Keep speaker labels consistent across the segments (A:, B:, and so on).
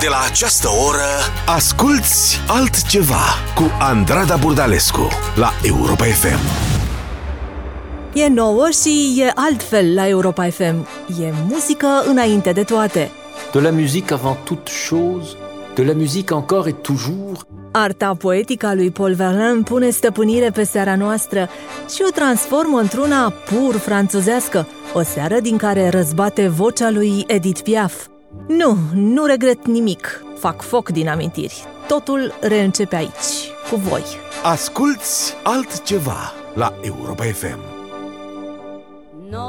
A: De la această oră, asculți altceva cu Andrada Burdalescu la Europa FM.
B: E nouă și e altfel la Europa FM. E muzică înainte de toate.
C: De la musique avant toute chose, de la musique encore et toujours.
B: Arta poetică a lui Paul Verlaine pune stăpânire pe seara noastră și o transformă într-una pur franțuzească, o seară din care răzbate vocea lui Edith Piaf. Nu, nu regret nimic. Fac foc din amintiri. Totul reîncepe aici, cu voi.
A: Asculți altceva la Europa FM.
D: Non,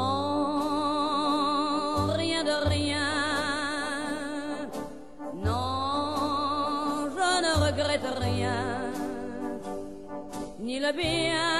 D: rien de rien. Non, je ne regrette rien. Ni le bien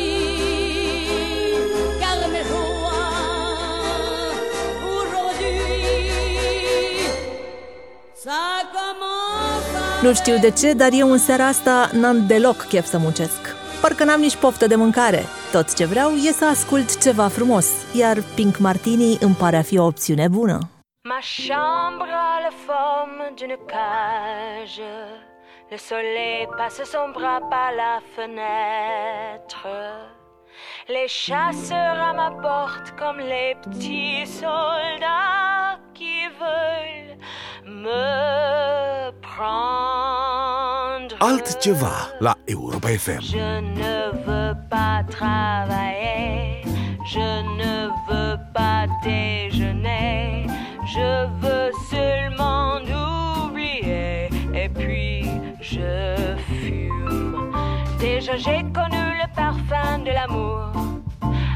B: Nu știu de ce, dar eu în seara asta n-am deloc chef să muncesc. Parcă n-am nici poftă de mâncare. Tot ce vreau e să ascult ceva frumos, iar Pink Martini îmi pare a fi o opțiune bună.
E: Ma chambre a la forme d'une cage. Le soleil passe son bras par la fenêtre. Les chasseurs à ma porte comme les petits soldats qui veulent me prendre.
A: Altceva la Europa FM.
E: Je ne veux pas travailler, je ne veux pas déjeuner, je veux seulement oublier et puis je fume. Déjà j'ai connu de l'amour,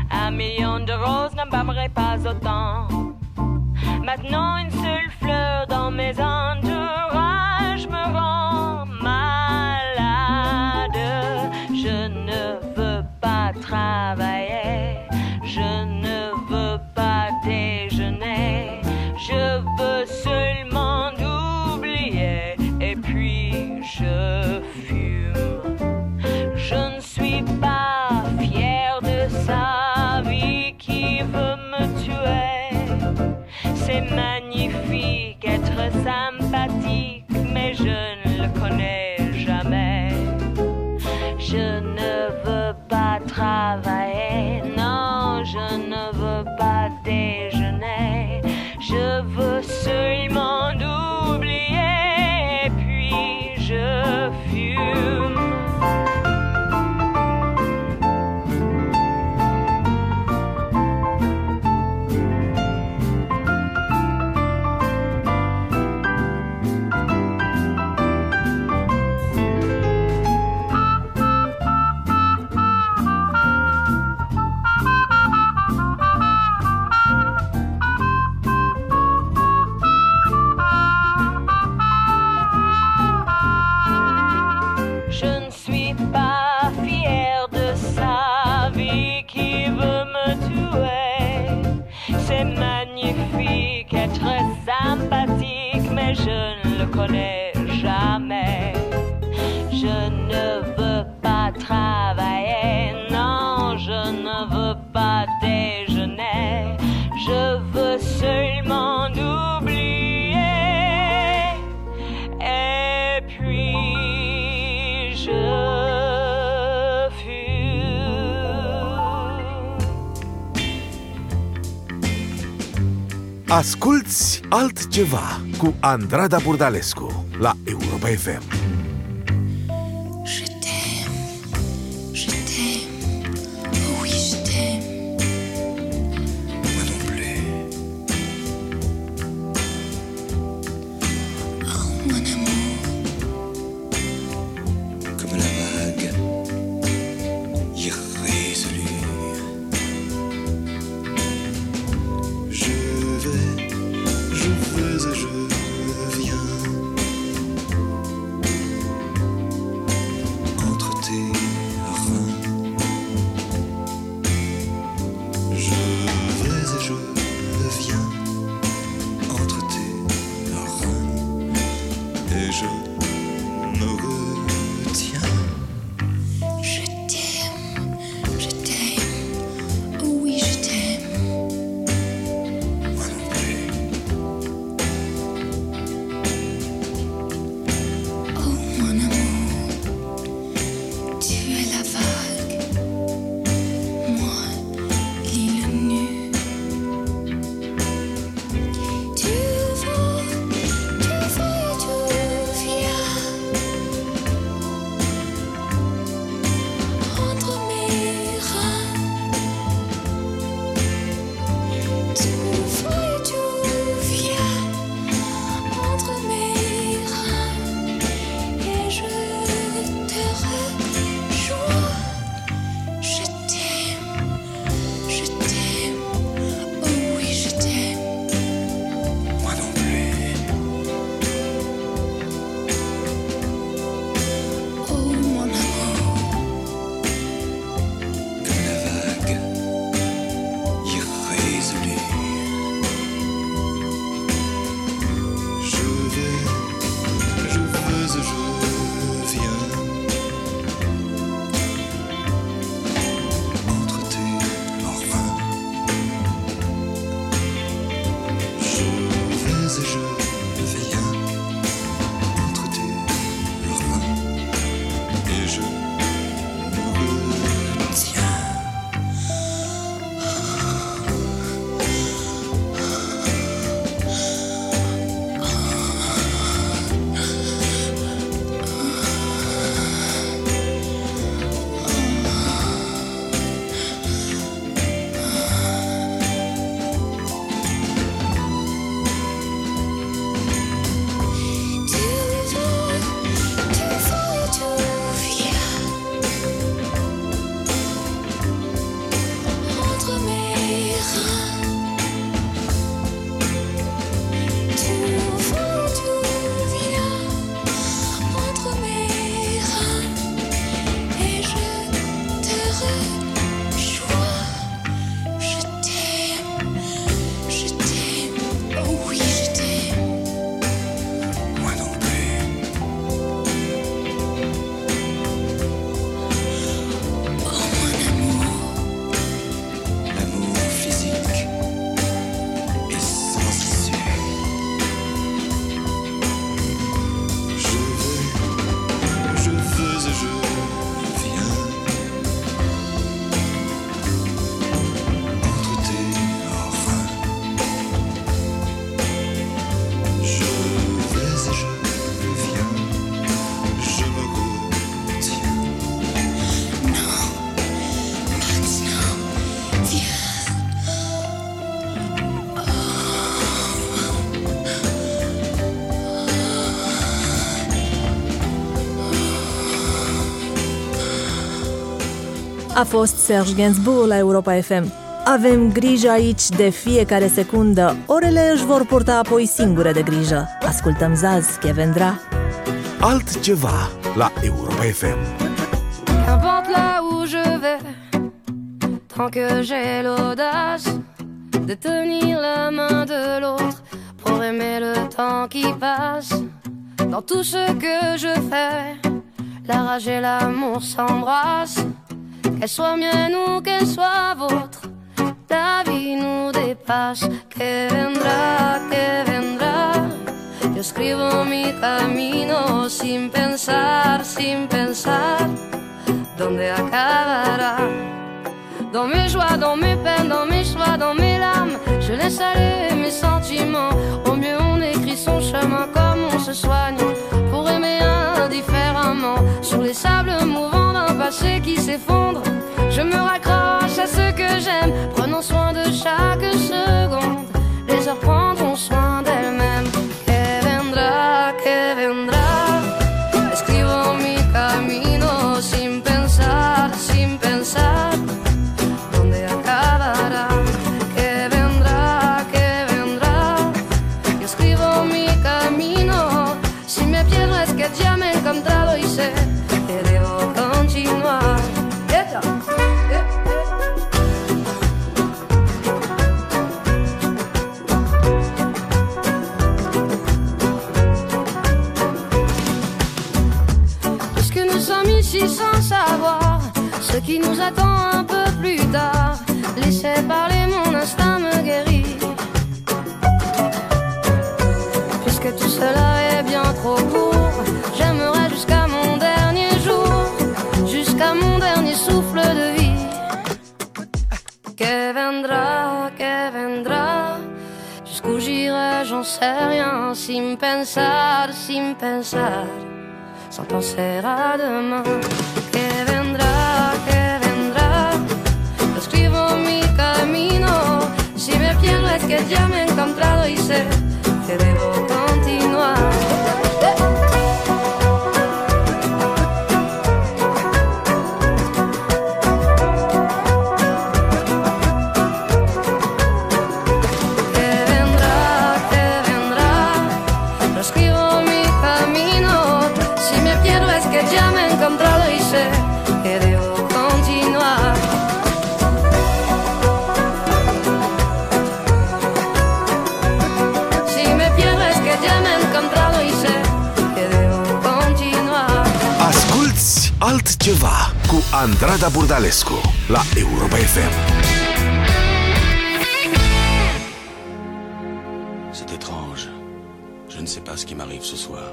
E: un million de roses n'embâmerait pas autant. Maintenant une seule fleur dans mes entourages ne veux pas travailler, non, je ne veux pas déjeuner, je veux seulement oublier. Et puis je fus.
A: Asculți altceva cu Andrada Burdalescu la Europa FM.
B: A fost Serge Gainsbourg la Europa FM. Avem grijă aici de fiecare secundă. Orele își vor purta apoi singure de grijă. Ascultăm Zaz, Chevendra.
A: Altceva la Europa FM.
F: Qu'importe là où je vais, tant que j'ai l'audace de tenir la main de l'autre pour aimer le temps qui passe. Dans tout ce que je fais, la rage et l'amour s'embrassent. Qu'elle soit mienne ou qu'elle soit vôtre. La vie nous dépasse, que vendrá, que vendrá. Yo escribo mi camino sin pensar, sin pensar dónde acabará? Dans mes joies, dans mes peines, dans mes choix, dans mes larmes, je laisse aller mes sentiments. Au mieux, on écrit son chemin comme on se soigne passé qui s'effondre, je me raccroche à ce que j'aime, prenons soin Laissez parler, mon instinct me guérit. Puisque tout cela est bien trop court, j'aimerais jusqu'à mon dernier jour, jusqu'à mon dernier souffle de vie. Que vendrá, que vendrá, jusqu'où j'irai, j'en sais rien, sin pensar, sin pensar sans penser à demain. Que vendrá, que vendrá. Mi camino. Si me pierdo es que ya me he encontrado y
A: la Europa FM.
G: C'est étrange. Je ne sais pas ce qui m'arrive ce soir.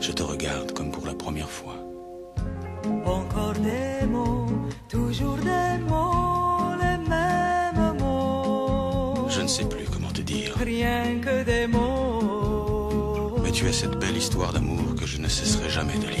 G: Je te regarde comme pour la première fois.
H: Encore des mots, toujours des mots, les mêmes mots.
G: Je ne sais plus comment te dire.
H: Rien que des mots.
G: Mais tu as cette belle histoire d'amour que je ne cesserai jamais de lire.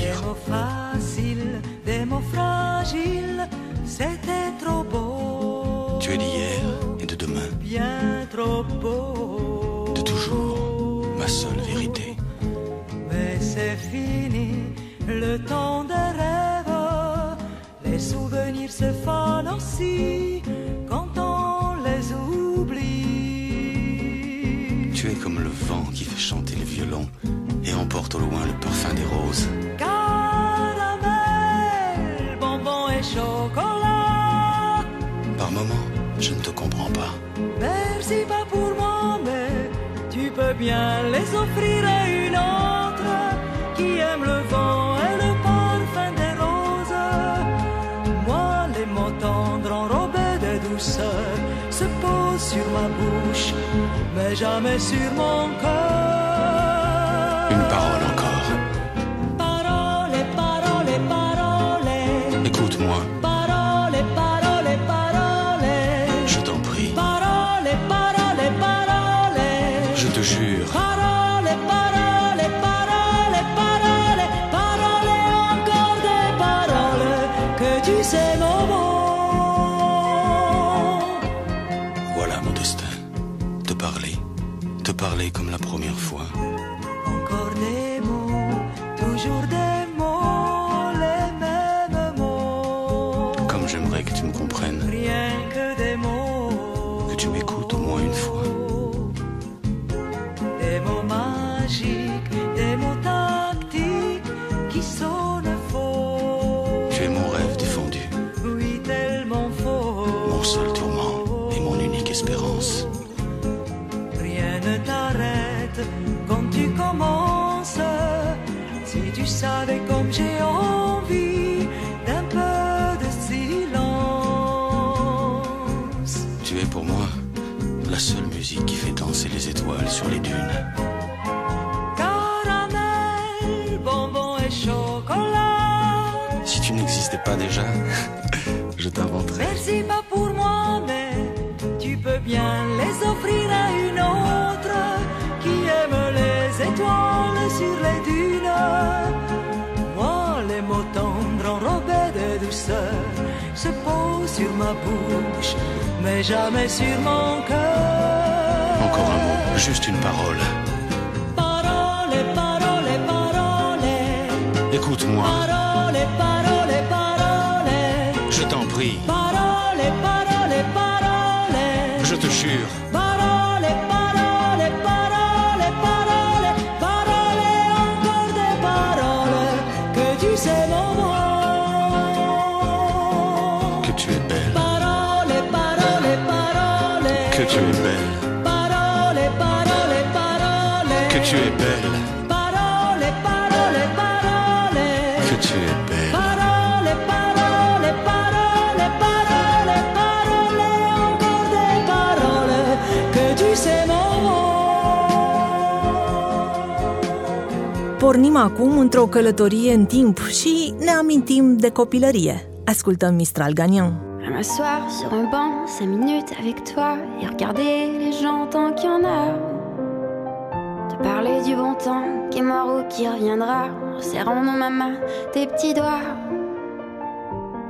G: Pas
H: pour moi, mais tu peux bien les offrir à une autre qui aime le vent et le parfum des roses. Moi, les mots tendres enrobés de douceur se posent sur ma bouche, mais jamais sur mon cœur.
G: Parler comme la peux bien les offrir à une autre qui aime les étoiles sur les dunes. Moi, les mots tendres enrobés de douceur se posent sur ma bouche, mais jamais sur mon cœur.
I: Encore un mot, juste une parole.
G: Parole, parole, parole.
I: Écoute-moi,
G: Parole, parole, parole.
I: je t'en prie,
G: Parole,
I: jure.
G: Parole, parole, parole, parole. Parole, encore des paroles. Que tu sais mot.
I: Que tu es belle,
G: Parole, parole, parole.
I: que tu es belle,
G: Parole, parole, parole.
I: que tu es belle,
B: Pornim acum într-o călătorie în timp și ne amintim de copilărie. Ascultăm Mistral Gagnon.
J: M'asseoir sur un banc, cinq minutes avec toi et regarder les gens tant qu'il y en a. Te parler du bon temps qui est mort ou qui reviendra, en serrant dans ma main tes petits doigts.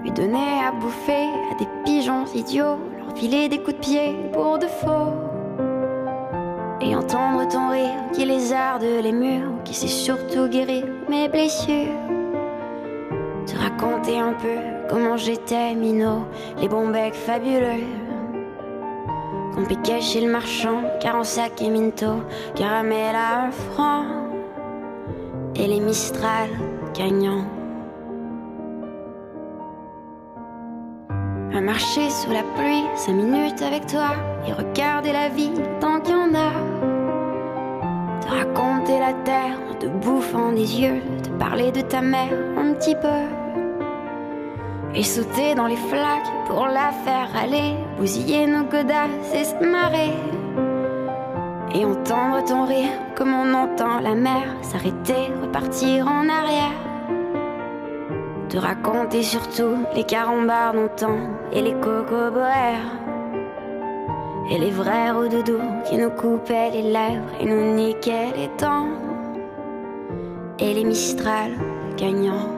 J: Lui donner à bouffer à des pigeons idiots, leur filer des coups de pied pour de faux. Et entendre ton rire qui lézarde les murs, qui sait surtout guérir mes blessures. Te raconter un peu comment j'étais minot, les bons becs fabuleux. Qu'on piquait chez le marchand, car en sac et minto, caramel à un franc. Et les Mistral gagnants. Marcher sous la pluie, cinq minutes avec toi, et regarder la vie tant qu'il y en a. Te raconter la terre en te bouffant des yeux, te parler de ta mère un petit peu. Et sauter dans les flaques pour la faire aller, bousiller nos godasses et se marrer. Et entendre ton rire comme on entend la mer s'arrêter, repartir en arrière. Te raconter surtout les carambars d'antan et les cocoboères. Et les vrais doudous qui nous coupaient les lèvres et nous niquaient les dents. Et les Mistral gagnants.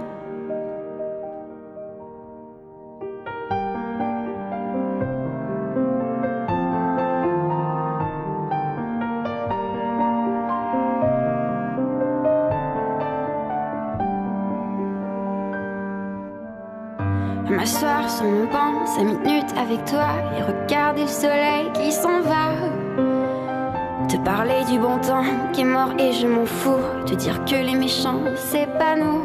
J: Mon banc, cinq minutes avec toi et regarder le soleil qui s'en va. Te parler du bon temps qui est mort et je m'en fous. Te dire que les méchants, c'est pas nous.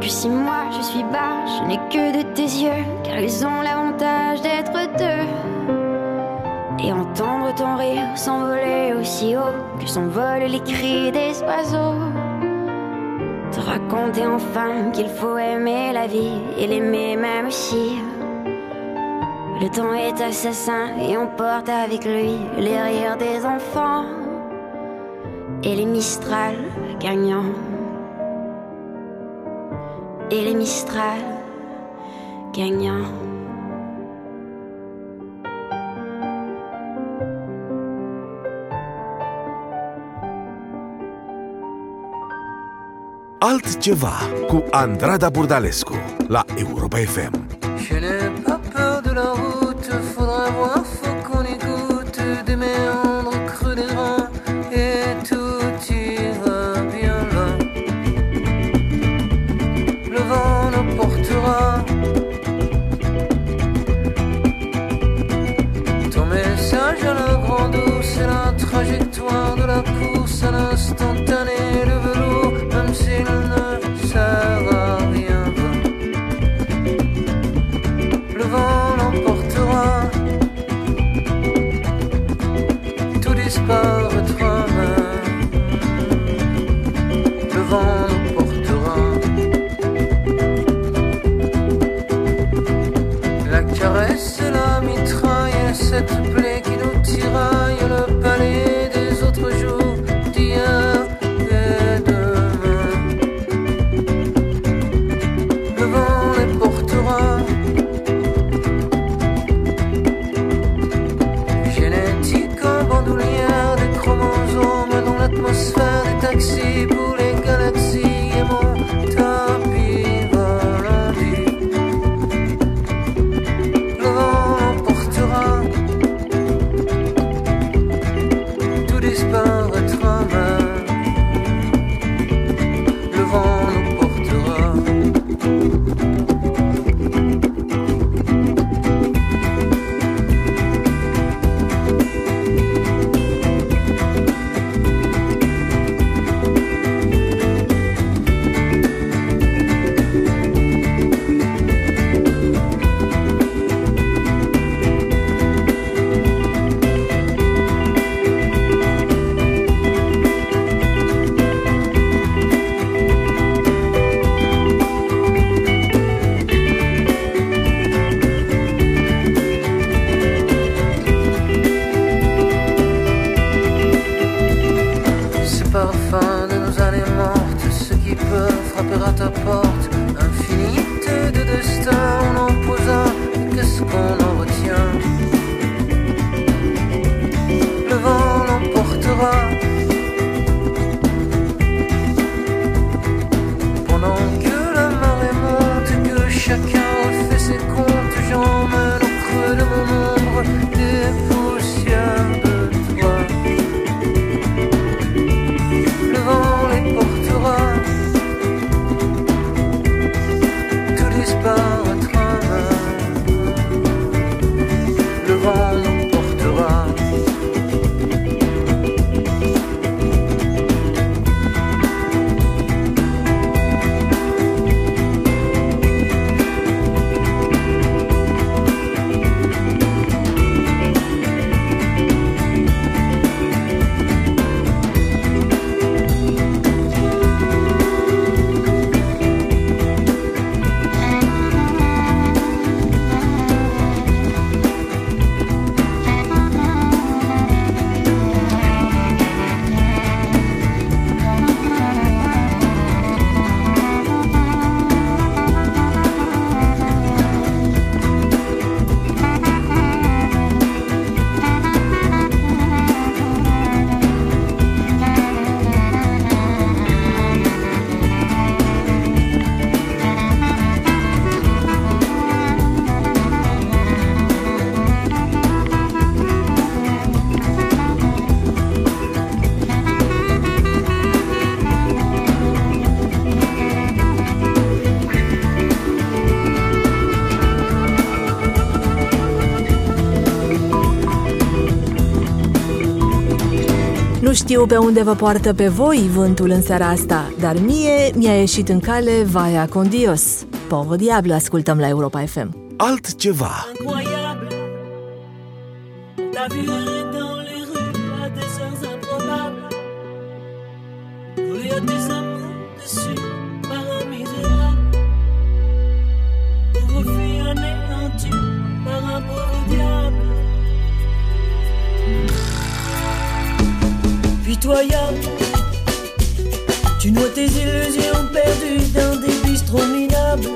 J: Que si moi je suis bas, je n'ai que de tes yeux, car ils ont l'avantage d'être deux. Et entendre ton rire s'envoler aussi haut que s'envolent les cris des oiseaux. Te raconter enfin qu'il faut aimer la vie et l'aimer même aussi. Le temps est assassin et on porte avec lui les rires des enfants et les Mistral gagnants. Et les Mistral gagnants.
K: Altceva cu Andrada Burdalescu la Europa FM.
L: Je n'ai
B: știu pe unde vă poartă pe voi vântul în seara asta, dar mie mi-a ieșit în cale Vaia con Dios. Povo Diablo ascultăm la Europa FM.
A: Altceva.
H: incroyable. Tu noies tes illusions perdues dans des bistrots minables.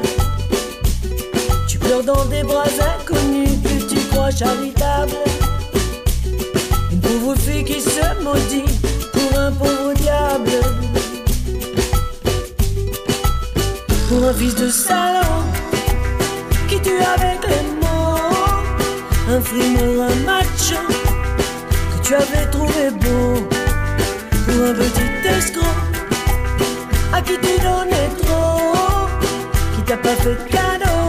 H: Tu pleures dans des bras inconnus que tu crois charitables. Une pauvre fille qui se maudit pour un pauvre diable. Pour un fils de salon qui tue avec les mots. Un frimeur, un macho que tu avais trouvé beau. Pour un petit escroc à qui tu donnais trop. Qui t'a pas fait de cadeau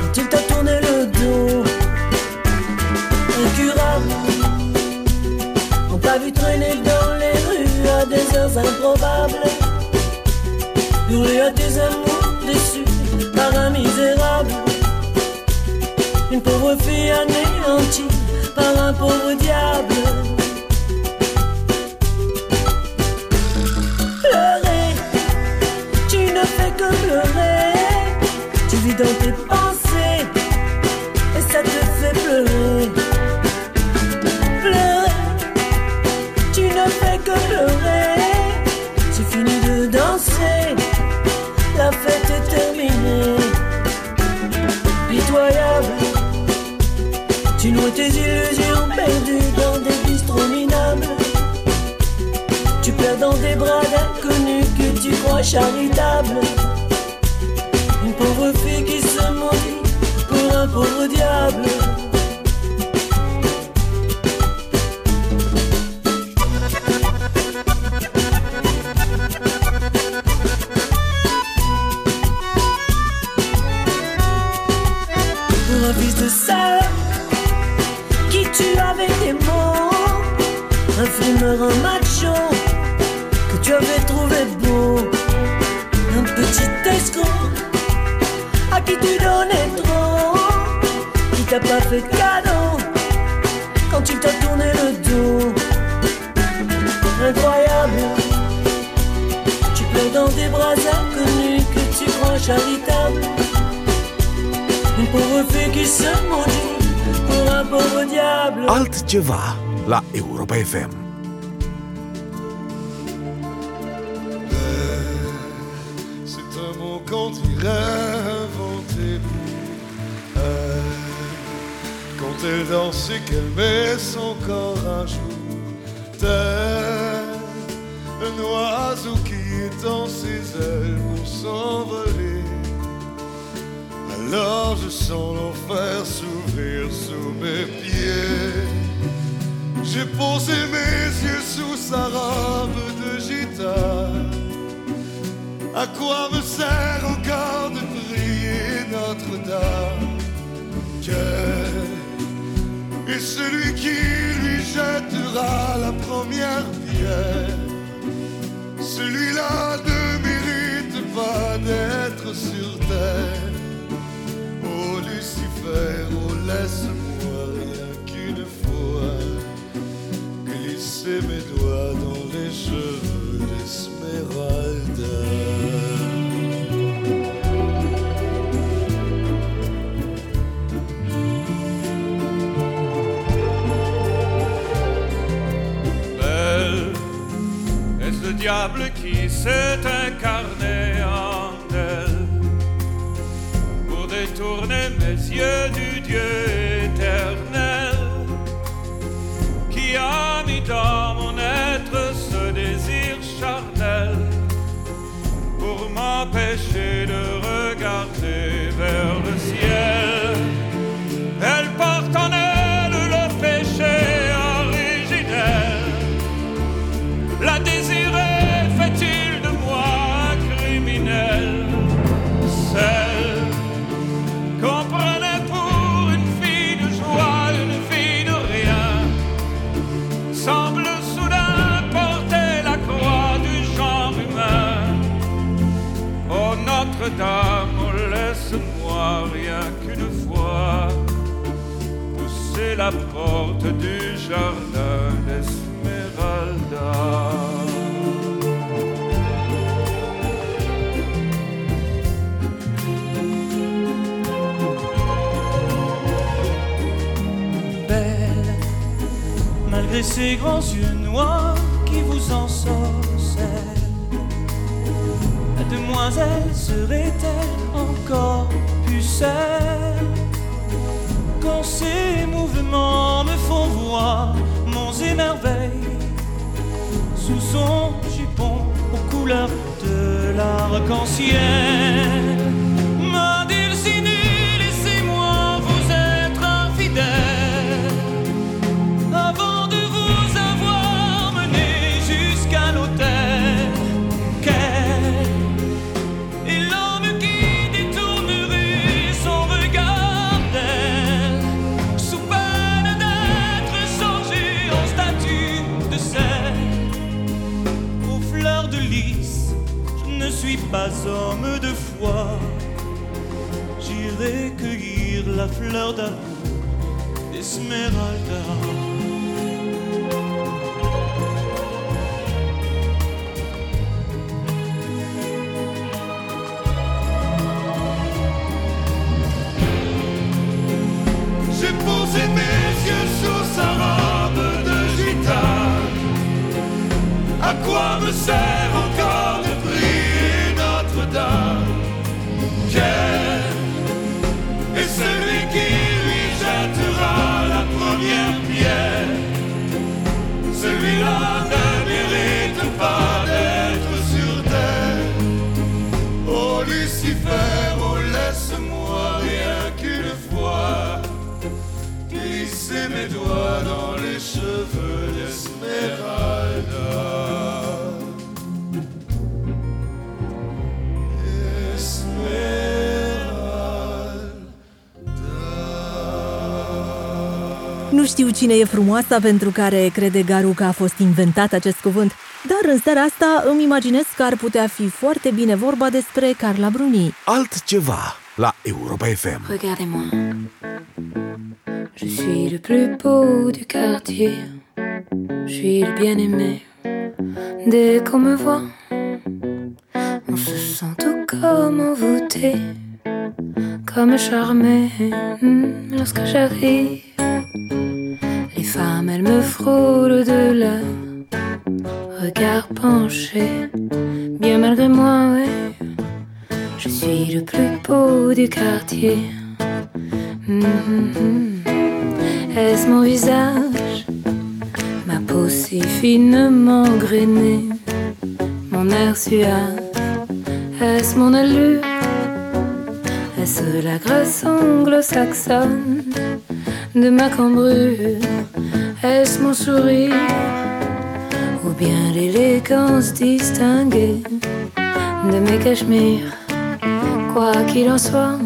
H: quand il t'a tourné le dos. Incurable, on t'a vu traîner dans les rues à des heures improbables. Hurler à tes amours déçus par un misérable. Une pauvre fille anéantie par un pauvre diable. Dans tes pensées et ça te fait pleurer. Pleurer, tu ne fais que pleurer. C'est fini de danser, la fête est terminée. Pitoyable, tu noies tes illusions perdues dans des bistrots minables. dans des bras d'inconnus que tu crois charitables. Diable. Fait cadeau quand il t'a tourné le dos. Incroyable, tu pleures dans des bras inconnus que tu crois charitables. Une pauvre fille qui se maudit pour un pauvre diable.
A: Altceva la Europa FM.
M: C'est un mot qu'on dirait elle danse et qu'elle met son corps à jour, tel un oiseau qui étend ses ailes pour s'envoler. Alors je sens l'enfer s'ouvrir sous mes pieds. J'ai posé mes yeux sous sa robe de gitane. À quoi me sert encore de prier Notre-Dame? Est celui qui lui jettera la première pierre Celui-là ne mérite pas d'être sur terre. Oh Lucifer, oh laisse-moi rien qu'une fois glisser mes doigts dans les cheveux d'Esmeralda.
N: Qui s'est incarné en elle pour détourner mes yeux du Dieu
H: malgré ses grands yeux noirs qui vous ensorcellent. La demoiselle serait-elle encore pucelle quand ses mouvements me font voir monts et merveilles sous son jupon aux couleurs de l'arc-en-ciel. Pas homme de foi. J'irai cueillir la fleur d'amour d'Esmeralda.
M: J'ai posé mes yeux sous sa robe de gitane. À quoi me sert va naître sur terre. Oh Lucifer, oh laisse-moi rien qu'une fois glisser mes doigts dans les cheveux d'Esmeralda.
B: Nu știu cine e frumoasa pentru care crede Garu că a fost inventat acest cuvânt, dar în seara asta îmi imaginez că ar putea fi foarte bine vorba despre Carla Bruni.
K: Altceva la Europa FM.
O: Regardez-moi. Je suis le plus beau du quartier. Je suis le bien-aimé. Dès qu'on me voit, on se sent tout comme envoûté, comme charmé hmm, lorsque j'arrive. Les femmes, elles me frôlent de leur regard penché. Bien malgré moi, ouais, je suis le plus beau du quartier. Mhm. Est-ce mon visage, ma peau si finement grainée, mon air suave, est-ce mon allure, est-ce la grâce anglo-saxonne de ma cambrure, est-ce mon sourire, ou bien l'élégance distinguée de mes cachemires, quoi qu'il en soit.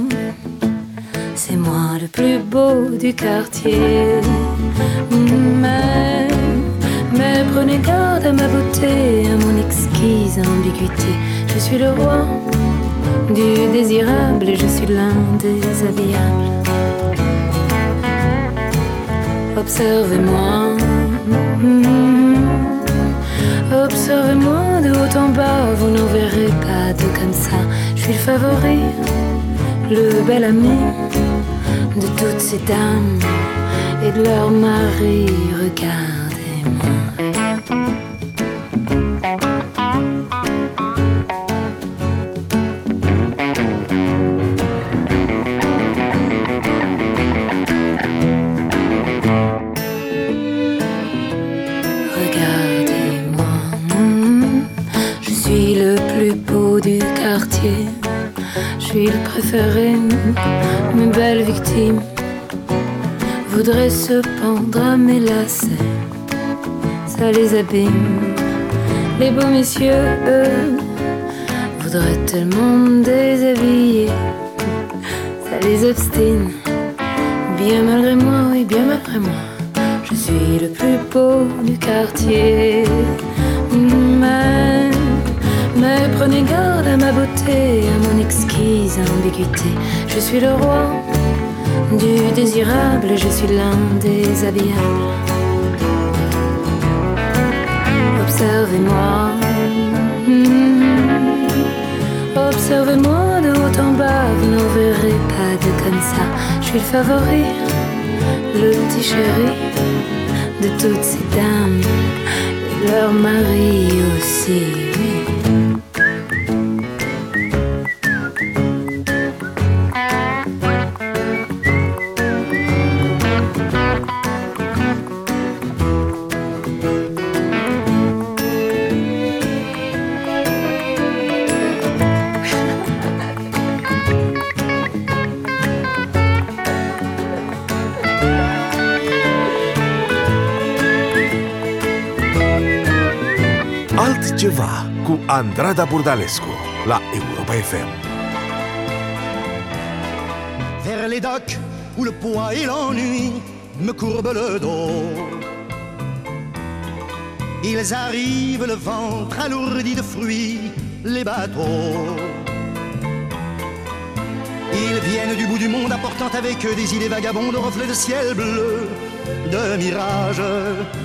O: C'est moi le plus beau du quartier. Mais, mais prenez garde à ma beauté, à mon exquise ambiguïté. Je suis le roi du désirable et je suis l'un des habillables. Observez-moi. Observez-moi de haut en bas, vous n'en verrez pas de comme ça. Je suis le favori, le bel ami de toutes ces dames et de maris. Regardez-moi. Regardez-moi, mes belles victimes voudraient se pendre à mes lacets. Ça les abîme. Les beaux messieurs, eux, voudraient tellement me déshabiller. Ça les obstine. Bien malgré moi, oui, bien malgré moi. Je suis le plus beau du quartier. Mais, mais prenez garde à ma beauté, à mon exquise ambiguïté. Je suis le roi du désirable, je suis l'un des habillables. Observez-moi. Hmm. Observez-moi de haut en bas, vous n'en verrez pas de comme ça. Je suis le favori, le petit chéri de toutes ces dames, et leur mari aussi.
K: Altceva cu Andrada Burdalescu la Europa FM.
P: vers les docks où le poids et l'ennui me courbent le dos. Ils arrivent le ventre alourdi de fruits, les bateaux. Ils viennent du bout du monde apportant avec eux des idées vagabondes, reflets de ciel bleu, de mirages.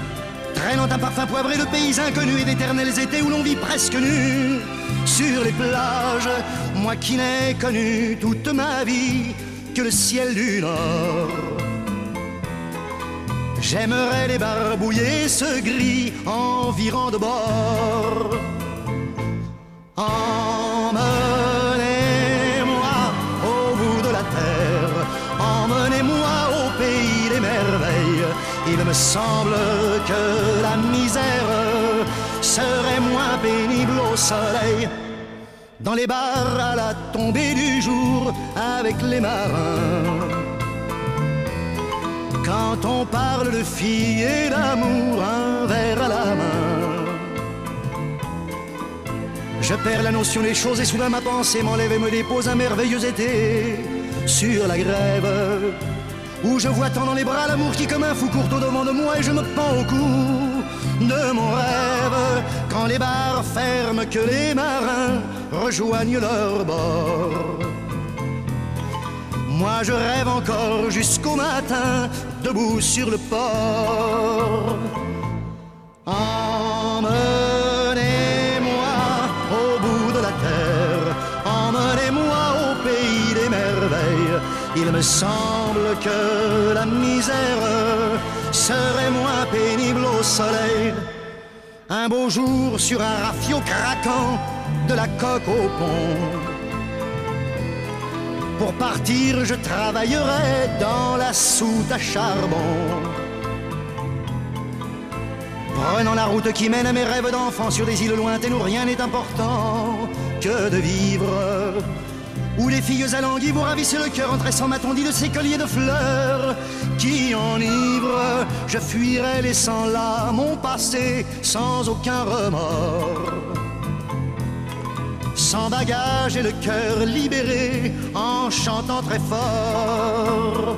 P: Traînant un parfum poivré de pays inconnus et d'éternels étés où l'on vit presque nu sur les plages. Moi qui n'ai connu toute ma vie que le ciel du Nord. J'aimerais les barbouiller ce gris environ de bord. Emmenez-moi au bout de la terre, emmenez-moi au pays des merveilles. Il me semble que serait moins pénible au soleil. Dans les bars à la tombée du jour avec les marins quand on parle de filles et d'amour, un verre à la main. Je perds la notion des choses et soudain ma pensée m'enlève et me dépose un merveilleux été sur la grève. Où je vois tant dans les bras l'amour qui comme un fou court au devant de moi et je me pends au cou de mon rêve. Quand les bars ferment, que les marins rejoignent leur bord. Moi je rêve encore jusqu'au matin, debout sur le port. Emmenez-moi au bout de la terre, emmenez-moi au pays des merveilles. Il me semble que la misère serait moins pénible soleil. Un beau jour sur un rafio craquant de la coque au pont. Pour partir, je travaillerai dans la soute à charbon. Prenant la route qui mène à mes rêves d'enfant sur des îles lointaines où rien n'est important que de vivre. Où les filles alanguies vous ravissent le cœur en tressant ma tondie de ces colliers de fleurs qui enivrent. Je fuirai laissant là mon passé sans aucun remords sans bagage et le cœur libéré en chantant très fort.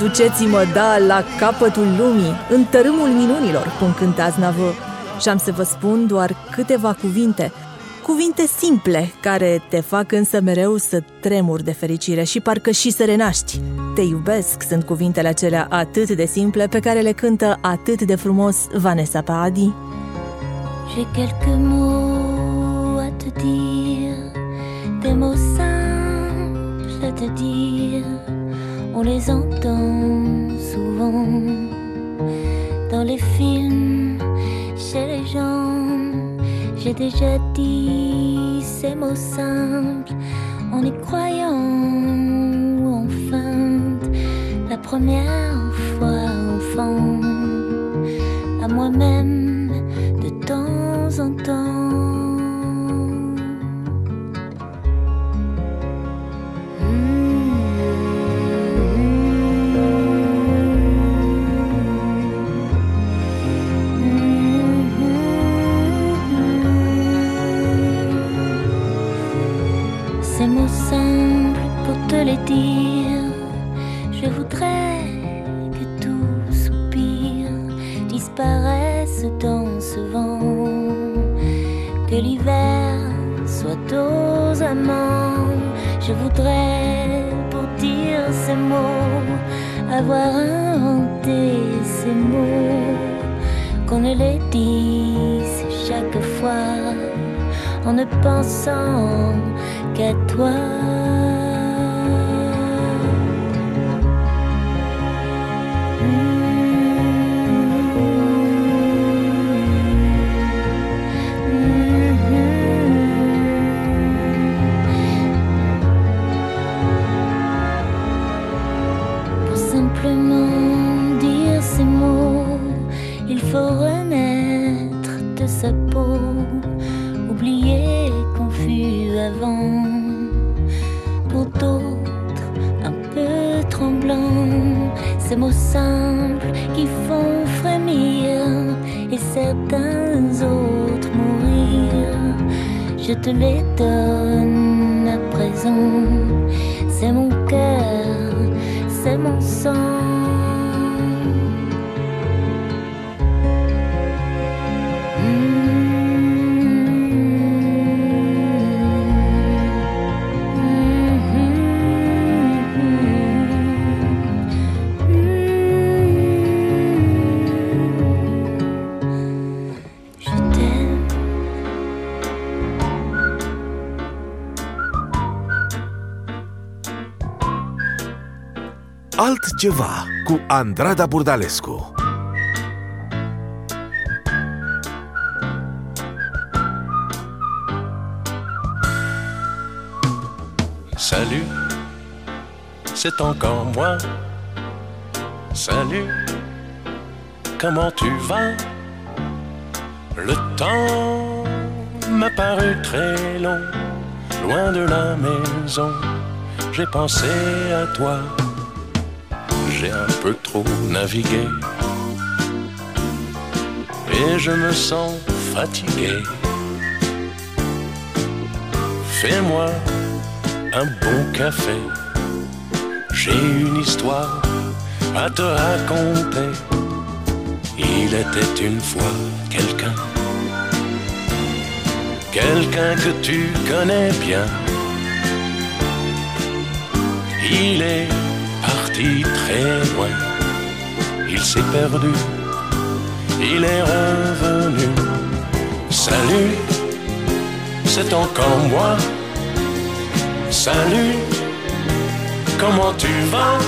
B: Duceți-mă, da, la capătul lumii, în tărâmul minunilor, cum cântă Aznavă. Și am să vă spun doar câteva cuvinte, cuvinte simple, care te fac însă mereu să tremuri de fericire și parcă și să renaști. Te iubesc sunt cuvintele acelea atât de simple pe care le cântă atât de frumos Vanessa Paradis.
Q: J'ai quelques mots à te dire, des mots simples à te dire. On les entend souvent dans les films, chez les gens. J'ai déjà dit ces mots simples en y croyant ou en feinte. La première fois enfant, à moi-même de temps en temps. Je voudrais que tout soupir disparaisse dans ce vent, que l'hiver soit aux amants. Je voudrais pour dire ces mots avoir inventé ces mots, qu'on ne les dise chaque fois en ne pensant qu'à toi.
A: Altceva cu Andrada Burdalescu.
I: Salut, c'est encore moi. Salut, comment tu vas? Le temps m'a paru très long, loin de la maison. J'ai pensé à toi, j'ai un peu trop navigué et je me sens fatigué. Fais-moi un bon café, j'ai une histoire à te raconter. Il était une fois quelqu'un, quelqu'un que tu connais bien. Il est très loin, il s'est perdu, il est revenu. Salut, c'est encore moi. Salut, comment tu vas?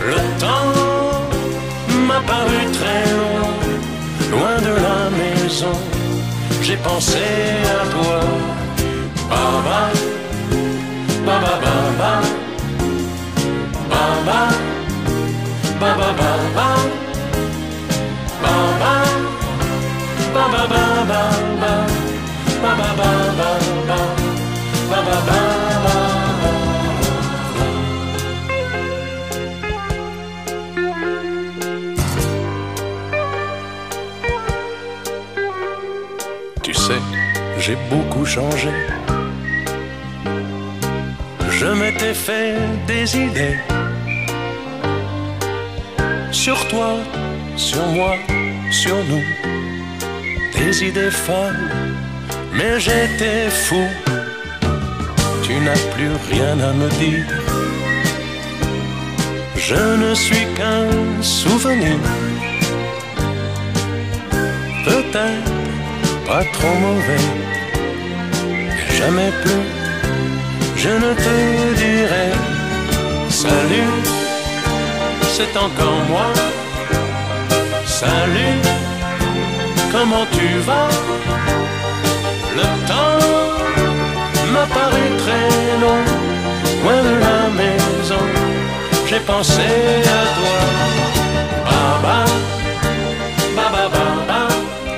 I: Le temps m'a paru très long, loin de la maison. J'ai pensé à toi. Baba, baba, baba, baba, baba, baba, baba, baba, baba, baba, baba, baba, baba. Tu sais, j'ai beaucoup changé. Je m'étais fait des idées sur toi, sur moi, sur nous. Des idées folles, mais j'étais fou. Tu n'as plus rien à me dire. Je ne suis qu'un souvenir. Peut-être pas trop mauvais. Mais jamais plus, je ne te dirai salut, c'est encore moi. Salut, comment tu vas? Le temps m'a paru très long, loin de la maison. J'ai pensé à toi. Baba, baba, baba.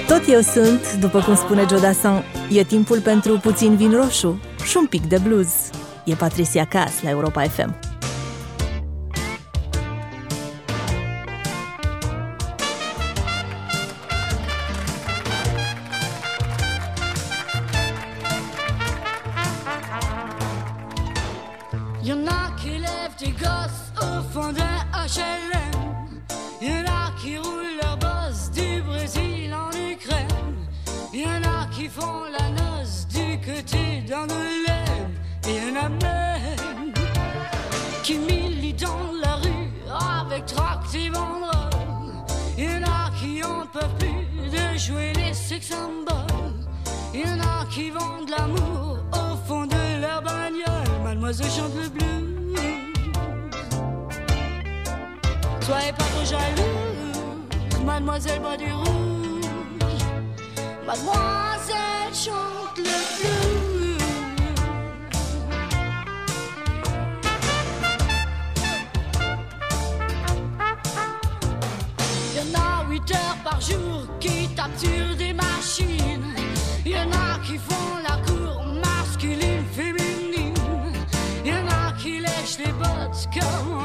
B: Tot eu sunt, după cum spune Joe Dassin, e timpul pentru puțin vin roșu și un pic de blues. E Patricia Cass la Europa FM.
R: Chante le blues. Y'en a 8 heures par jour qui tapent sur des machines. Y'en a qui font la cour masculine, féminine. Y'en a qui lèchent les bottes comme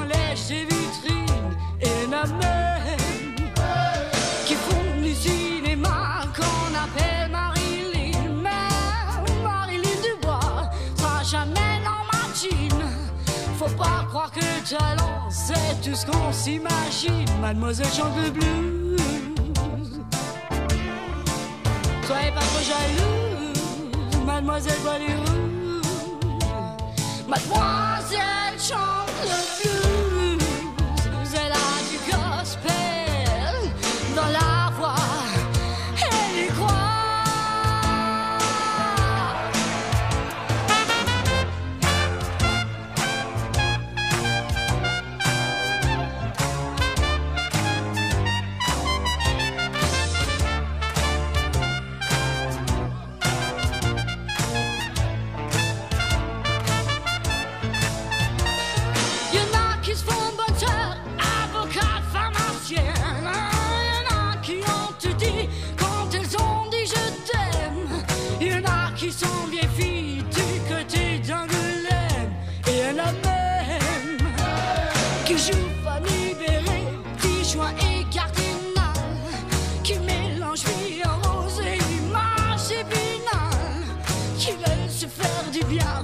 R: tout ce qu'on s'imagine. Mademoiselle chante le blues. Soyez pas trop jalouse, mademoiselle rouge. Mademoiselle chante le blues.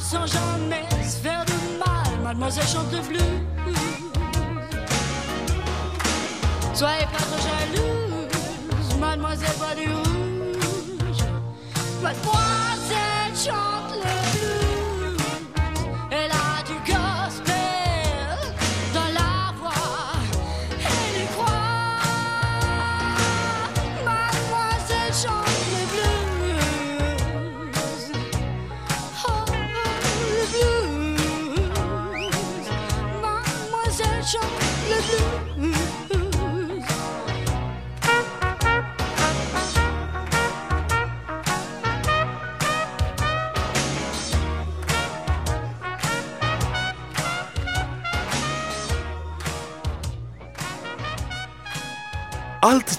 R: Sans jamais se faire de mal. Mademoiselle chante le blues. Soyez pas trop jalouse, mademoiselle boit du rouge. Mademoiselle chante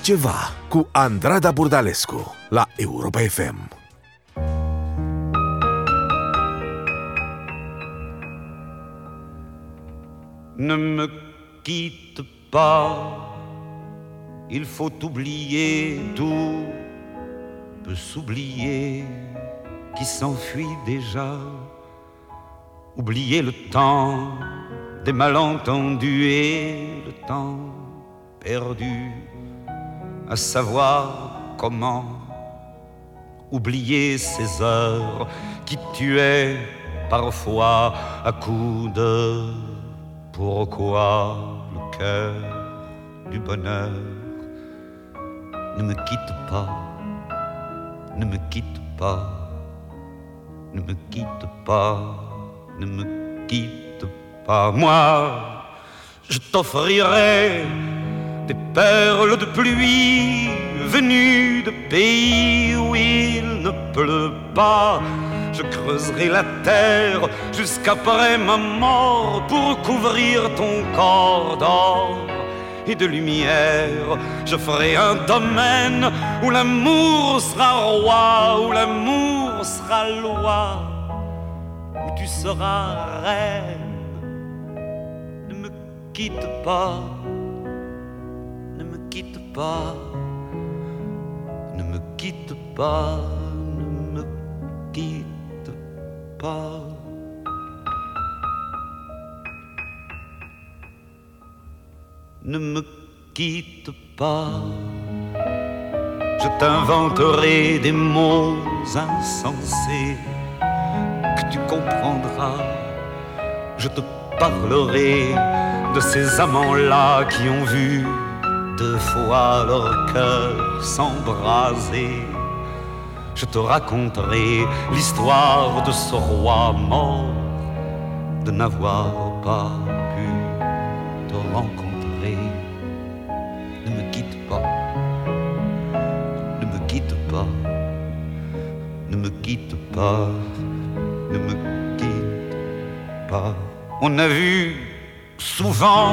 A: Altceva cu Andrada Burdalescu la Europa FM.
S: Ne me quitte pas, il faut oublier tout, peut s'oublier qui s'enfuit déjà, oublier le temps des malentendus et le temps perdu, à savoir comment oublier ces heures qui tuaient parfois à coups de pourquoi le cœur du bonheur ne me quitte pas, ne me quitte pas, ne me quitte pas, ne me quitte pas. Moi, je t'offrirai des perles de pluie venues de pays où il ne pleut pas. Je creuserai la terre jusqu'après ma mort pour couvrir ton corps d'or et de lumière. Je ferai un domaine où l'amour sera roi, où l'amour sera loi, où tu seras reine. Ne me quitte pas, ne me quitte pas, ne me quitte pas. Ne me quitte pas, je t'inventerai des mots insensés que tu comprendras. Je te parlerai de ces amants-là qui ont vu deux fois leur cœur s'embraser. Je te raconterai l'histoire de ce roi mort, de n'avoir pas pu te rencontrer. Ne me quitte pas, ne me quitte pas, ne me quitte pas, ne me quitte pas. On a vu souvent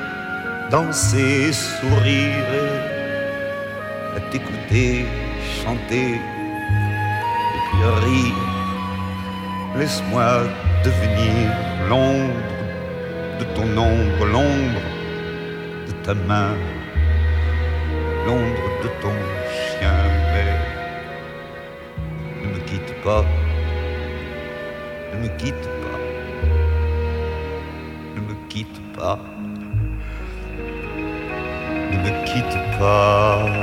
S: danser, sourire, à t'écouter chanter rire. Laisse-moi devenir l'ombre de ton ombre, l'ombre de ta main, l'ombre de ton chien. Mais ne me quitte pas, ne me quitte pas, ne me quitte pas, ne me quitte pas.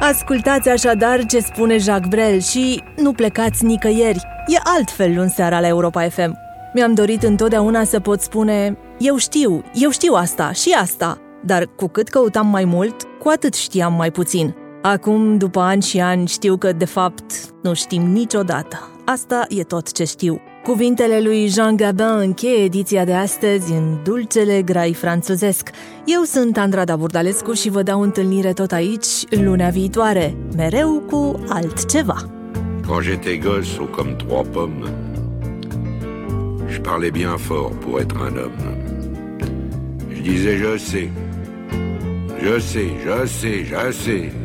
B: Ascultați așadar ce spune Jacques Brel și nu plecați nicăieri. E altfel luni seara la Europa FM. Mi-am dorit întotdeauna să pot spune Eu știu, eu știu asta și asta, dar cu cât căutam mai mult, cu atât știam mai puțin. Acum, după ani și ani, știu că, de fapt, nu știm niciodată. Asta e tot ce știu. Cuvintele lui Jean Gabin încheie ediția de astăzi în dulcele grai franțuzesc. Eu sunt Andrada Burdalescu și vă dau întâlnire tot aici lunea viitoare, mereu cu altceva.
T: Quand j'étais gosse, haut comme trois pommes, je parlais bien fort pour être un homme. Je disais je sais, je sais, je sais, je sais.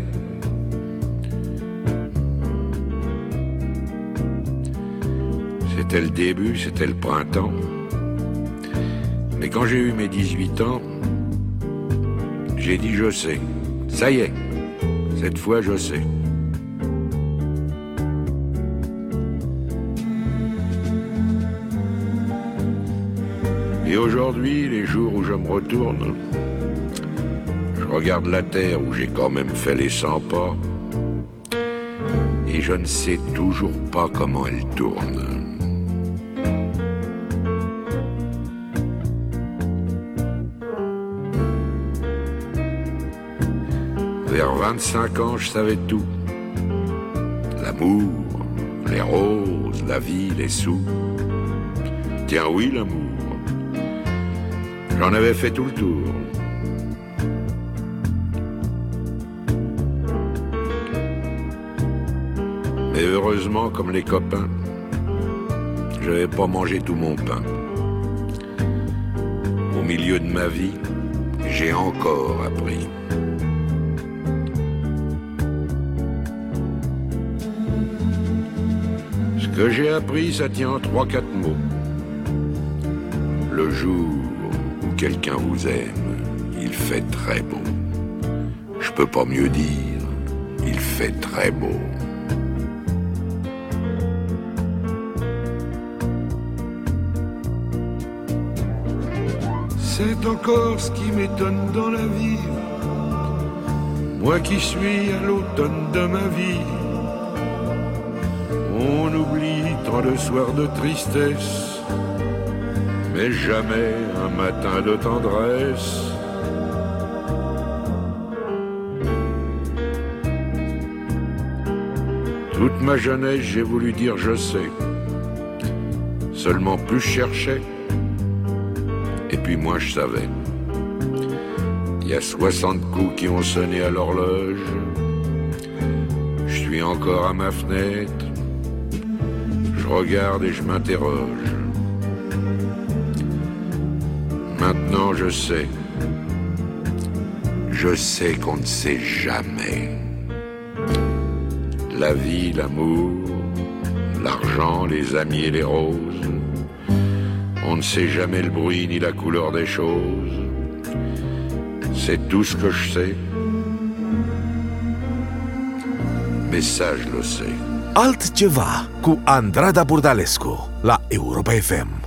T: C'était le début, c'était le printemps. Mais quand j'ai eu mes 18 ans, j'ai dit je sais. Ça y est, cette fois je sais. Et aujourd'hui, les jours où je me retourne, je regarde la terre où j'ai quand même fait les 100 pas, et je ne sais toujours pas comment elle tourne. Vers 25 ans, je savais tout. L'amour, les roses, la vie, les sous. Tiens oui, l'amour. J'en avais fait tout le tour. Mais heureusement, comme les copains, je n'avais pas mangé tout mon pain. Au milieu de ma vie, j'ai encore appris. Que j'ai appris, ça tient en trois, quatre mots. Le jour où quelqu'un vous aime, il fait très beau. Je peux pas mieux dire, il fait très beau. C'est encore ce qui m'étonne dans la vie. Moi qui suis à l'automne de ma vie, on oublie tant de soirs de tristesse, mais jamais un matin de tendresse. Toute ma jeunesse, j'ai voulu dire je sais. Seulement plus je cherchais, et puis moi je savais. Il y a 60 coups qui ont sonné à l'horloge. Je suis encore à ma fenêtre. Regarde et je m'interroge. Maintenant je sais. Je sais qu'on ne sait jamais. La vie, l'amour, l'argent, les amis et les roses. On ne sait jamais le bruit ni la couleur des choses. C'est tout ce que je sais. Mais ça, je le sais.
A: Altceva cu Andrada Burdalescu la Europa FM.